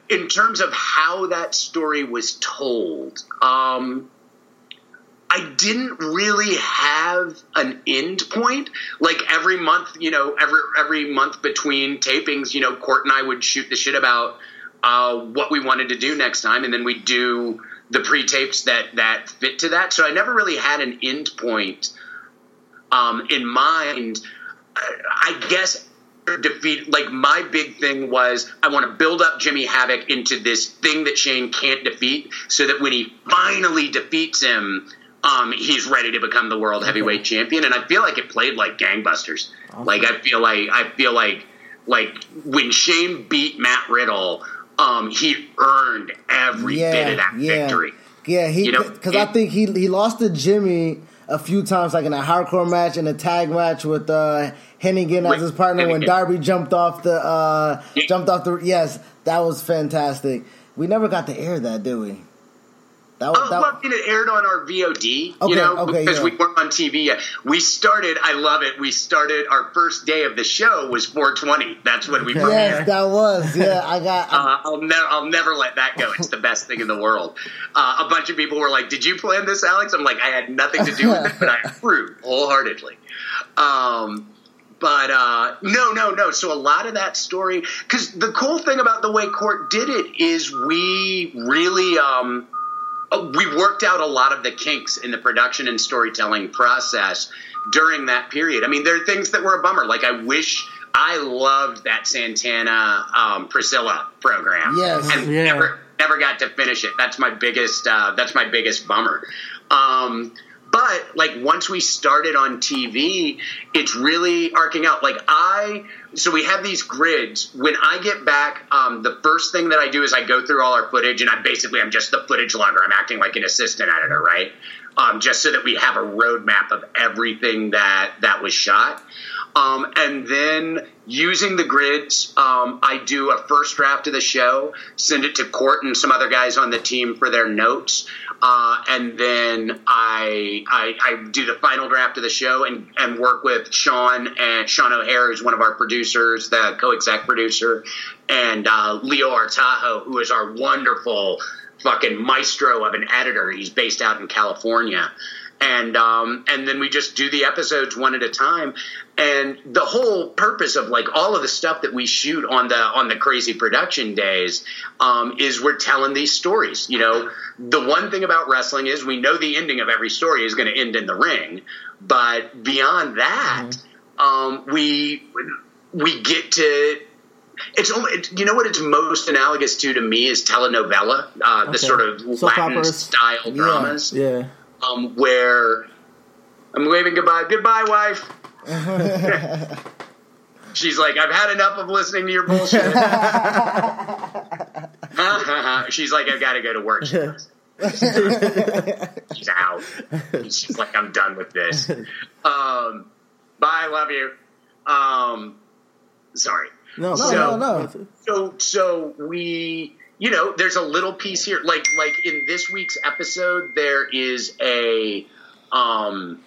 in terms of how that story was told, um, I didn't really have an end point. Like every month, you know, every every month between tapings, you know, Court and I would shoot the shit about uh, what we wanted to do next time, and then we'd do the pre-tapes that that fit to that. So I never really had an end point um, in mind. I I guess defeat like my big thing was I want to build up Jimmy Havoc into this thing that Shane can't defeat, so that when he finally defeats him, um, he's ready to become the world heavyweight champion. And I feel like it played like gangbusters. Like I feel like I feel like like when Shane beat Matt Riddle, um, he earned every bit of that yeah. victory. Yeah, he You know, because I think he he lost to Jimmy a few times, like in a hardcore match and a tag match with uh, Hennigan as his partner when Darby jumped off the uh, jumped off the. Yes, that was fantastic. We never got to air that, did we? That Oh, that, well, I mean, it aired on our VOD, Okay, you know, okay, because yeah. we weren't on TV yet. We started, I love it. We started, our first day of the show was 420. That's when we premiered. Yes, that was. Yeah, I got. Uh, I'll never, I'll never let that go. It's the best thing in the world. Uh, a bunch of people were like, "Did you plan this, Alex?" I'm like, "I had nothing to do with it, but I approved wholeheartedly." Um, but uh, no, no, no. So a lot of that story, because the cool thing about the way Court did it is we really. Um, we worked out a lot of the kinks in the production and storytelling process during that period. I mean, there are things that were a bummer. Like I wish I loved that Santana um, Priscilla program. Yes. and Yeah. never never got to finish it. That's my biggest. Uh, that's my biggest bummer. Um, but like once we started on TV, it's really arcing out. Like I, so we have these grids. When I get back, um, the first thing that I do is I go through all our footage, and I basically I'm just the footage logger. I'm acting like an assistant editor, right? Um, just so that we have a roadmap of everything that that was shot. Um, and then using the grids, um, I do a first draft of the show, send it to Court and some other guys on the team for their notes, uh, and then I, I I do the final draft of the show and, and work with Sean and Sean O'Hare, who's one of our producers, the co-exec producer, and uh, Leo Artajo, who is our wonderful fucking maestro of an editor. He's based out in California and um, and then we just do the episodes one at a time. And the whole purpose of like all of the stuff that we shoot on the on the crazy production days um, is we're telling these stories. You know, the one thing about wrestling is we know the ending of every story is going to end in the ring, but beyond that, um, we we get to it's only you know what it's most analogous to to me is telenovela, uh, the sort of Soap Latin operas. style dramas Yeah. um, where I'm waving goodbye. Goodbye, wife. She's like, I've had enough of listening to your bullshit. She's like, I've got to go to work. She. She's out. She's like, I'm done with this. Um, bye, love you. Um, sorry. No, No, So- no, no. So so we you know, there's a little piece here like like in this week's episode there is a um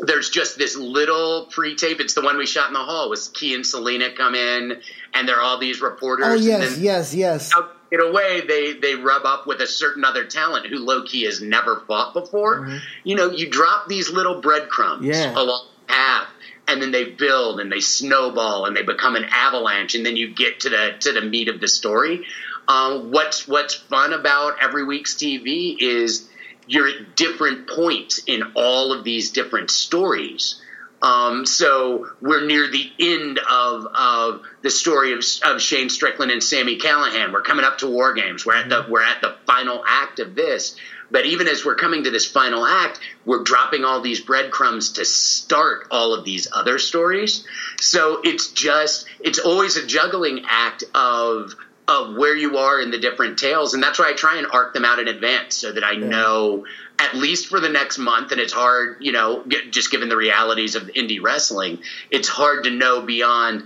there's just this little pre-tape. It's the one we shot in the hall with Ki and Salina come in and there are all these reporters Oh yes, then yes, yes. in a way they they rub up with a certain other talent who Low Ki has never fought before. You know, you drop these little breadcrumbs Yeah. along the path and then they build and they snowball and they become an avalanche and then you get to the to the meat of the story. Um, what's what's fun about every week's TV is you're at different points in all of these different stories. Um, so we're near the end of of the story of, of Shane Strickland and Sami Callihan. We're coming up to War Games. We're at the we're at the final act of this. But even as we're coming to this final act, we're dropping all these breadcrumbs to start all of these other stories. So it's just it's always a juggling act of of where you are in the different tales, and that's why I try and arc them out in advance so that I know at least for the next month. And it's hard, you know, just given the realities of indie wrestling, it's hard to know beyond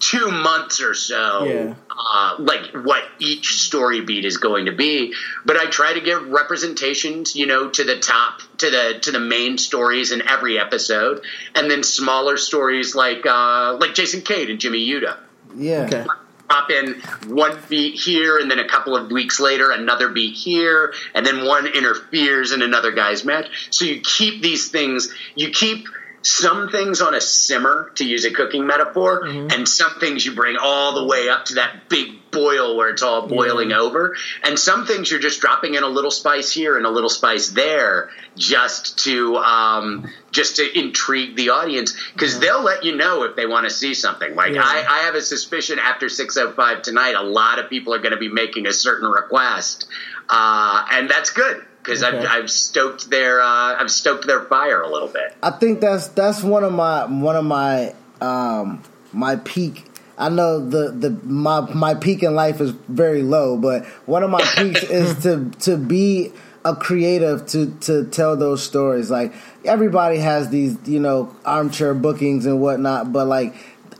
two months or so, Yeah. uh, like what each story beat is going to be. But I try to give representations, you know, to the top, to the to the main stories in every episode, and then smaller stories like uh, like Jason Cade and Jimmy Yuta Yeah. Okay. Pop in one beat here, and then a couple of weeks later, another beat here, and then one interferes in another guy's match. So you keep these things, you keep some things on a simmer, to use a cooking metaphor, mm-hmm. and some things you bring all the way up to that big boil where it's all boiling over. And some things you're just dropping in a little spice here and a little spice there just to um, just to intrigue the audience because they'll let you know if they want to see something. Like Yeah. I, I have a suspicion after 605 tonight, a lot of people are going to be making a certain request, uh, and that's good because Okay. I've, I've stoked their uh, I've stoked their fire a little bit. I think that's that's one of my one of my um my peak. I know the the my my peak in life is very low, but one of my peaks is to to be a creative to to tell those stories. Like everybody has these, you know, armchair bookings and whatnot, but like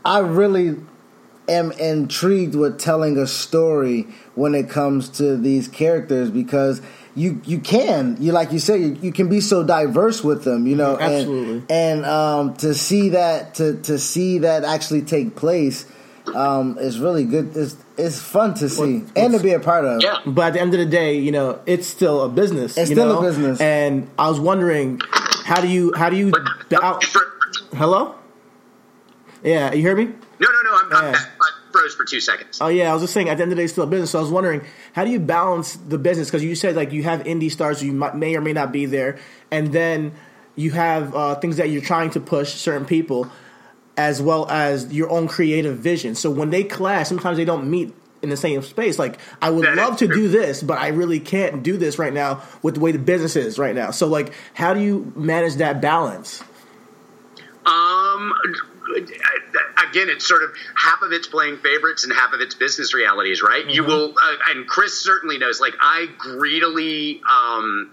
I really am intrigued with telling a story when it comes to these characters because you you can you like you said you, you can be so diverse with them you know and- Absolutely. and, um, to see that to to see that actually take place um, is really good it's it's fun to see and to be a part of Yeah. But at the end of the day, you know, it's still a business. It's you still a business. And I was wondering, how do you how do you out? Hello? Yeah, you hear me? No, no, no. I'm, I'm back. I froze for two seconds. Oh yeah, I was just saying. At the end of the day, it's still a business. So I was wondering, how do you balance the business? Because you said like you have indie stars who you might, may or may not be there, and then you have uh, things that you're trying to push certain people. As well as your own creative vision. So when they clash, sometimes they don't meet in the same space. Like I would That love to true. do this, but I really can't do this right now with the way the business is right now. So like, how do you manage that balance? Um, again, it's sort of half of it's playing favorites and half of it's business realities, right? You will, uh, and Chris certainly knows. Like, I greedily, um,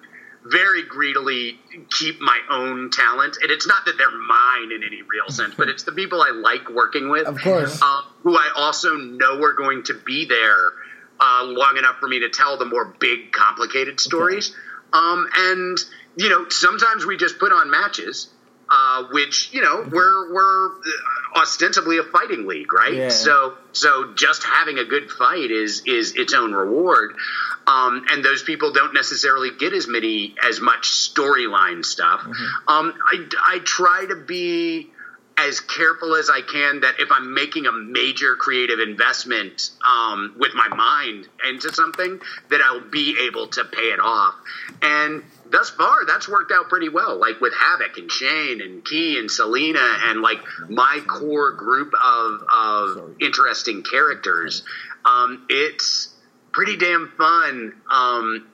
very greedily keep my own talent, and it's not that they're mine in any real sense, but it's the people I like working with, Of course. um, who I also know are going to be there uh, long enough for me to tell the more big, complicated stories. Um, and you know, sometimes we just put on matches, uh, which you know we're we're uh, ostensibly a fighting league, right? Yeah. So so just having a good fight is is its own reward. Um, and those people don't necessarily get as many as much storyline stuff. Um, I, I try to be as careful as I can that if I'm making a major creative investment um, with my mind into something, that I'll be able to pay it off. And thus far, that's worked out pretty well. Like with Havoc and Shane and Ki and Salina and like my core group of of interesting characters. Um, it's pretty damn fun. Um,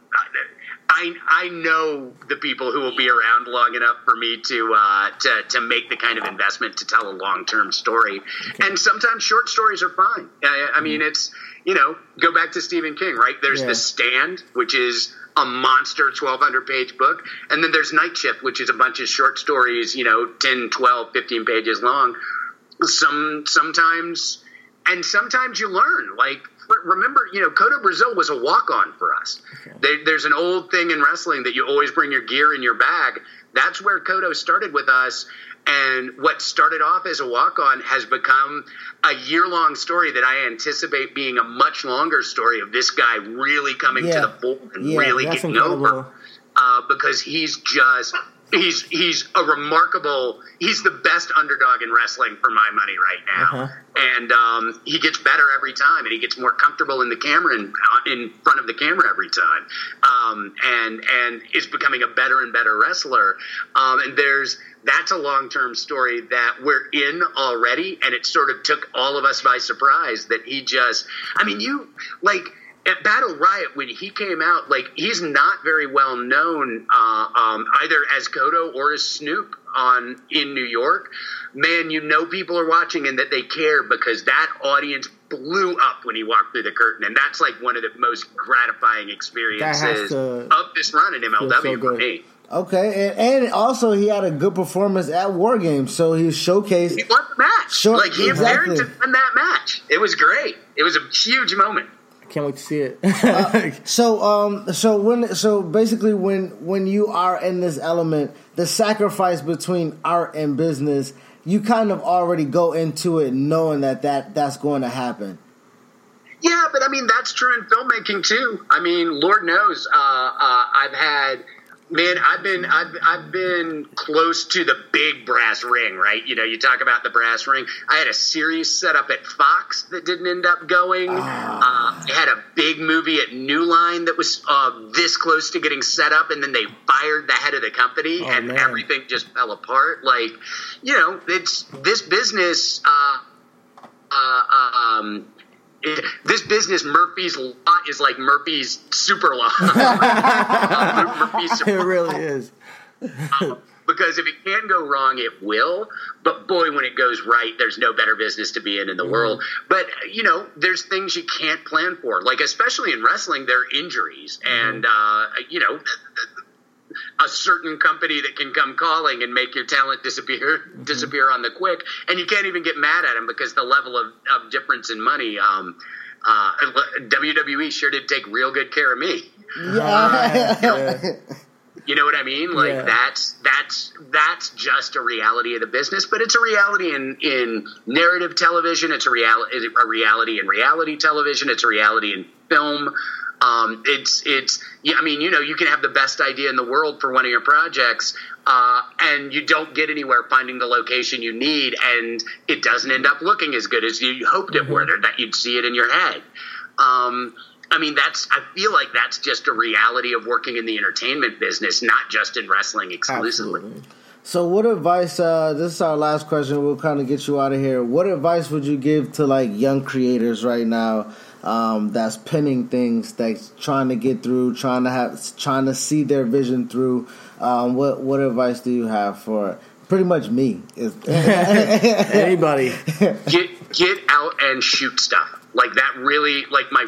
I I know the people who will be around long enough for me to uh, to to make the kind of investment to tell a long term story, and sometimes short stories are fine. I, I mean, it's you know go back to Stephen King, right? There's Yeah. The Stand, which is a monster 1200 page book. And then there's night shift which is a bunch of short stories you know 10 12 15 pages long. Some sometimes and sometimes you learn like remember you know Kotto Brazil was a walk on for us. There there's an old thing in wrestling that you always bring your gear in your bag. That's where Kodo started with us and what started off as a walk on has become a year long story that I anticipate being a much longer story of this guy really coming Yeah. to the fore and Yeah, really getting incredible. over uh, because he's just he's he's a remarkable he's the best underdog in wrestling for my money right now. Uh-huh. and um, he gets better every time and he gets more comfortable in the camera and uh, in front of the camera every time. Um, and and is becoming a better and better wrestler. Um, and there's that's a long-term story that we're in already and it sort of took all of us by surprise that he just i mean you like at Battle Riot when he came out, like he's not very well known uh, um, either as Kotto or as Snoop on in New York. Man, you know people are watching and that they care because that audience blew up when he walked through the curtain, and that's like one of the most gratifying experiences of this run in MLW so for me. Okay, and, and also he had a good performance at War Games, so he showcased. He won the match. Sure, like he exactly. appeared to win that match. It was great. It was a huge moment. Can't wait to see it. So, um, so when, so basically, when when you are in this element, the sacrifice between art and business, you kind of already go into it knowing that that that's going to happen. Yeah, but I mean that's true in filmmaking too. I mean, Lord knows, uh, uh, I've had, man, I've been, I've, I've been close to the big brass ring, right? You know, you talk about the brass ring. I had a series set up at Fox that didn't end up going. Uh, I had a big movie at New Line that was uh, this close to getting set up, and then they fired the head of the company, Oh, and man. everything just fell apart. Like, you know, it's this business. Uh, uh, um, it, this business, Murphy's Law, is like Murphy's Super Law. Uh, Murphy's it Super really is. Law. Because if it can go wrong, it will. But boy, when it goes right, there's no better business to be in in the world. But, you know, there's things you can't plan for. Like, especially in wrestling, there are injuries. And, uh, you know, a certain company that can come calling and make your talent disappear disappear on the quick, and you can't even get mad at them because the level of, of difference in money. Um, uh, WWE sure did take real good care of me. Yeah. You know what I mean? Like Yeah. that's that's that's just a reality of the business, but it's a reality in in narrative television. It's a reality a reality in reality television. It's a reality in film. Um, it's it's yeah, I mean you know you can have the best idea in the world for one of your projects, uh, and you don't get anywhere finding the location you need, and it doesn't end up looking as good as you hoped it would, or that you'd see it in your head. Um, I mean, that's. I feel like that's just a reality of working in the entertainment business, not just in wrestling exclusively. Absolutely. So, what advice? Uh, this is our last question. We'll kind of get you out of here. What advice would you give to like young creators right now um, that's pinning things, that's trying to get through, trying to have, trying to see their vision through? Um, what what advice do you have for pretty much me? Anybody? get get out and shoot stuff like that. Really, like my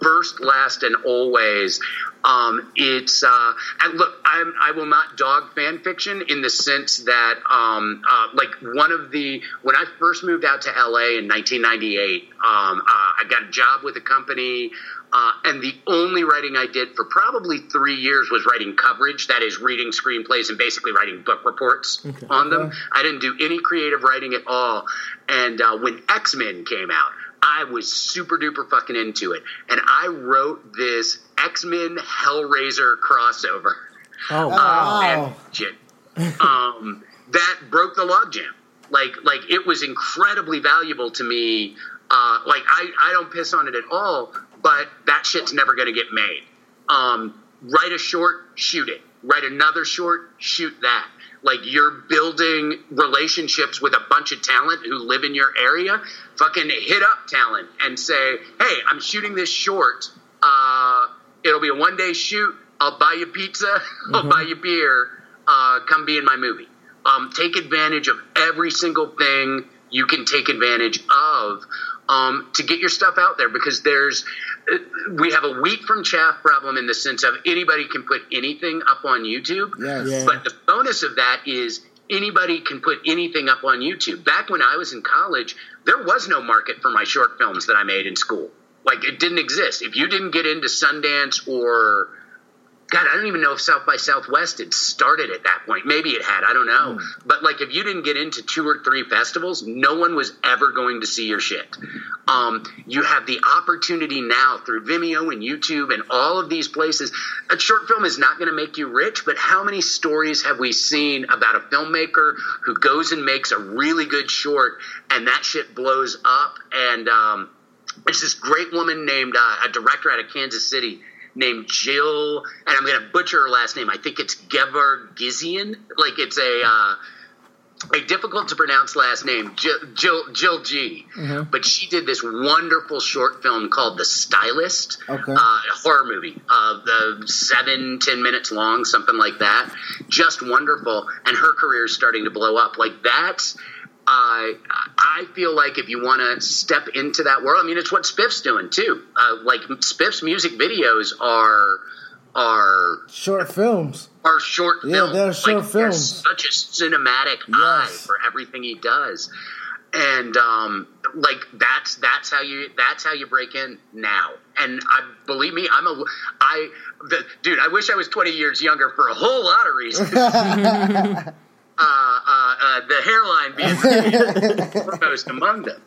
first, last, and always. Um, it's uh, and look, I'm, I will not dog fan fiction in the sense that um, uh, like one of the when I first moved out to LA in 1998, um, uh, I got a job with a company. Uh, and the only writing I did for probably three years was writing coverage, that is, reading screenplays and basically writing book reports okay. on them. I didn't do any creative writing at all. And uh, when X Men came out, I was super duper fucking into it. And I wrote this X Men Hellraiser crossover. Oh, wow. Um, um, that broke the logjam. Like, like it was incredibly valuable to me. Uh, like, I, I don't piss on it at all, but that shit's never going to get made. Um, write a short, shoot it. Write another short, shoot that. Like you're building relationships with a bunch of talent who live in your area. Fucking hit up talent and say, "Hey, I'm shooting this short. Uh, it'll be a one day shoot. I'll buy you pizza. I'll mm-hmm. buy you beer. Uh, come be in my movie. Um, take advantage of every single thing you can take advantage of um, to get your stuff out there because there's we have a wheat from chaff problem in the sense of anybody can put anything up on YouTube. Yes. Yeah. But the bonus of that is anybody can put anything up on YouTube. Back when I was in college, there was no market for my short films that I made in school. Like it didn't exist. If you didn't get into Sundance or God, I don't even know if South by Southwest had started at that point. Maybe it had. I don't know. Mm. But like, if you didn't get into two or three festivals, no one was ever going to see your shit. Um, you have the opportunity now through Vimeo and YouTube and all of these places. A short film is not going to make you rich, but how many stories have we seen about a filmmaker who goes and makes a really good short and that shit blows up? And um, it's this great woman named uh, a director out of Kansas City named Jill, and I'm going to butcher her last name. I think it's Gevargizian. Like it's a uh, a difficult to pronounce last name, Jill Jill, Jill G. Mm-hmm. But she did this wonderful short film called The Stylist, okay. uh, a horror movie, uh, the seven ten minutes long, something like that. Just wonderful, and her career is starting to blow up. Like that's uh, I feel like if you want to step into that world, I mean, it's what Spiff's doing too. Uh, like Spiff's music videos are are short films. Are short yeah, films. they're short like, films. Such a cinematic yes. eye for everything he does, and um, like that's that's how you that's how you break in now. And I believe me, I'm a I the, dude. I wish I was 20 years younger for a whole lot of reasons. uh, uh, uh, the hairline being foremost among them.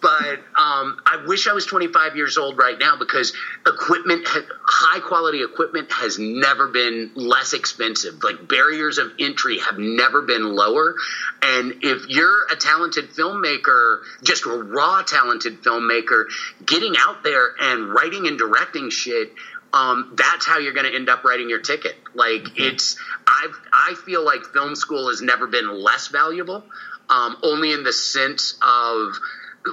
But um, I wish I was 25 years old right now because equipment, high quality equipment, has never been less expensive. Like barriers of entry have never been lower. And if you're a talented filmmaker, just a raw talented filmmaker, getting out there and writing and directing shit um, that's how you're going to end up writing your ticket. Like mm-hmm. it's, I I feel like film school has never been less valuable, um, only in the sense of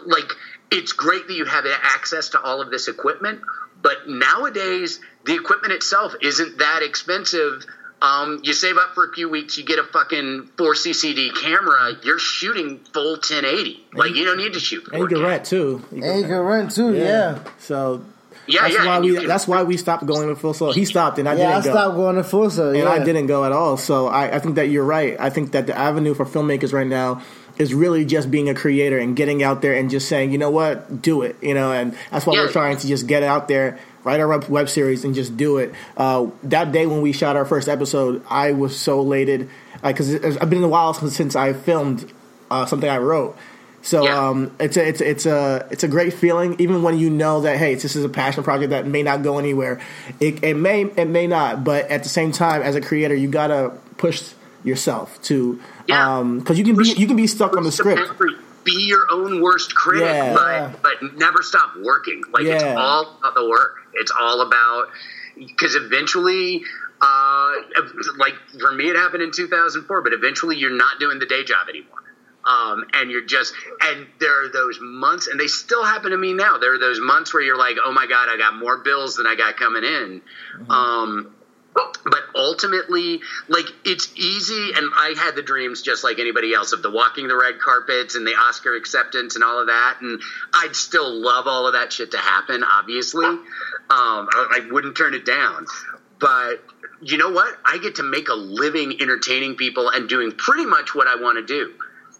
like it's great that you have access to all of this equipment, but nowadays the equipment itself isn't that expensive. Um, you save up for a few weeks, you get a fucking four CCD camera. You're shooting full 1080. Like you don't need to shoot. And you can rent too. You and you can rent too. Yeah. yeah. So yeah, that's yeah, why we. That's why we stopped going to full sail. He stopped, and I yeah, didn't. Go. I go. stopped going to full sail, and I didn't go at all. So I, I think that you're right. I think that the avenue for filmmakers right now is really just being a creator and getting out there and just saying, you know what, do it. You know, and that's why yeah. we're trying to just get out there, write our web series, and just do it. Uh, that day when we shot our first episode, I was so elated because uh, I've been in a while since I filmed uh, something I wrote. So yeah. um, it's a it's it's a it's a great feeling, even when you know that hey, this is a passion project that may not go anywhere. It, it may it may not, but at the same time, as a creator, you gotta push yourself to yeah. um because you can be you can be stuck on the script. Be your own worst critic, yeah. but but never stop working. Like it's all about the work. It's all about because eventually Uh, like for me, it happened in 2004, but eventually you're not doing the day job anymore. Um, and you're just, and there are those months, and they still happen to me now. There are those months where you're like, oh my God, I got more bills than I got coming in. Mm-hmm. Um, but ultimately, like it's easy, and I had the dreams just like anybody else of the walking the red carpets and the Oscar acceptance and all of that, and I'd still love all of that shit to happen. Obviously, um, I, I wouldn't turn it down, but you know what? I get to make a living entertaining people and doing pretty much what I want to do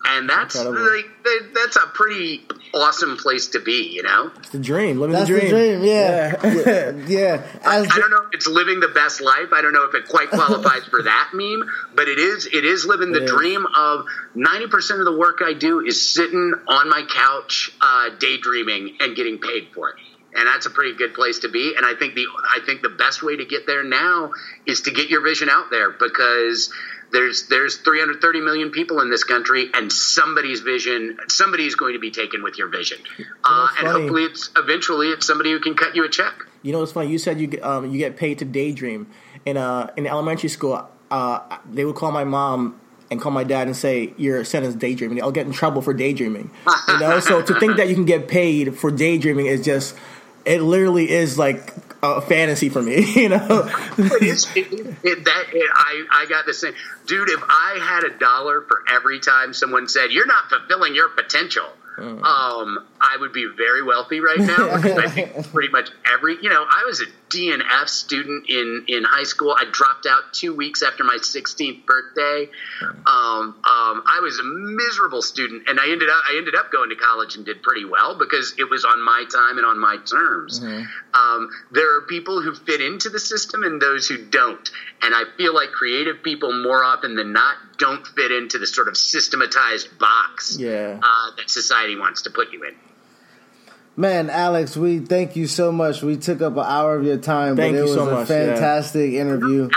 and that's like that's a pretty awesome place to be, you know. It's the dream, living that's the dream. The dream yeah, yeah. yeah. I, I, don't know if it's living the best life. I don't know if it quite qualifies for that meme, but it is. It is living the dream of ninety percent of the work I do is sitting on my couch, uh, daydreaming and getting paid for it and that's a pretty good place to be. And I think the I think the best way to get there now is to get your vision out there because there's there's 330 million people in this country, and somebody's vision, somebody's going to be taken with your vision, uh, and hopefully, it's eventually it's somebody who can cut you a check. You know, it's funny. You said you um, you get paid to daydream. In uh, in elementary school, uh, they would call my mom and call my dad and say your son is daydreaming. I'll get in trouble for daydreaming. You know, so to think that you can get paid for daydreaming is just it literally is like a fantasy for me, you know. it it, that it, I I got the same, dude. If I had a dollar for every time someone said you're not fulfilling your potential, mm. um, I would be very wealthy right now because I think pretty much every, you know, I was a DNF student in, in high school. I dropped out two weeks after my 16th birthday. Um, um, I was a miserable student, and I ended up I ended up going to college and did pretty well because it was on my time and on my terms. Mm-hmm. Um, there are people who fit into the system and those who don't, and I feel like creative people more often than not don't fit into the sort of systematized box yeah. uh, that society wants to put you in. Man, Alex, we thank you so much. We took up an hour of your time, thank but it was so a much, fantastic yeah. interview.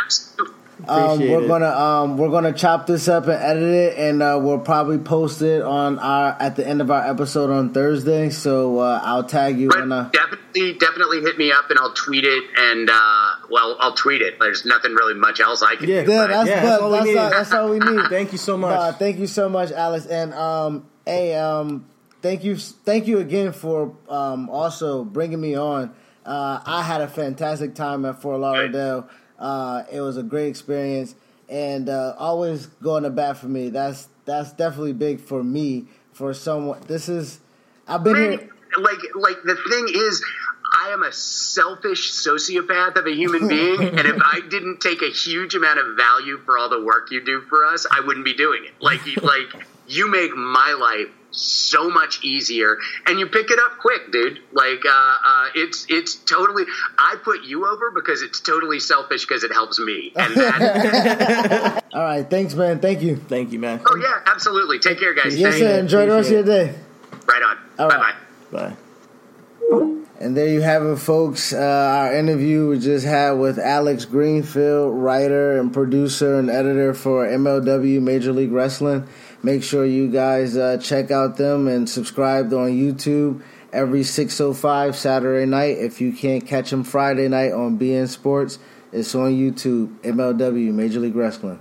Um, we're gonna um, we're gonna chop this up and edit it, and uh, we'll probably post it on our at the end of our episode on Thursday. So uh, I'll tag you. Right. uh, definitely, definitely hit me up, and I'll tweet it. And uh, well, I'll tweet it. There's nothing really much else I can yeah, do. Yeah, that's, yeah, that's, all, that's, all, that's all we need. thank you so much. thank you so much, Alex. And um, hey, um, thank you, thank you again for um, also bringing me on. Uh, I had a fantastic time at Fort Lauderdale. Uh, it was a great experience, and uh, always going to bat for me. That's that's definitely big for me. For someone, this is I've been here. Like like the thing is, I am a selfish sociopath of a human being, and if I didn't take a huge amount of value for all the work you do for us, I wouldn't be doing it. Like like you make my life so much easier. And you pick it up quick dude. Like uh, uh, it's it's totally i put you over because it's totally selfish because it helps me. And that all right. Thanks man. Thank you. Thank you man. Oh yeah. Absolutely. Take care guys. Yes sir. Enjoy the rest of your day. Right on. All bye right. bye bye. And there you have it, folks. Uh, our interview we just had with Alex Greenfield, writer and producer and editor for MLW Major League Wrestling. Make sure you guys uh, check out them and subscribe on YouTube every 6.05 Saturday night. If you can't catch them Friday night on beIN Sports, it's on YouTube, MLW, Major League Wrestling.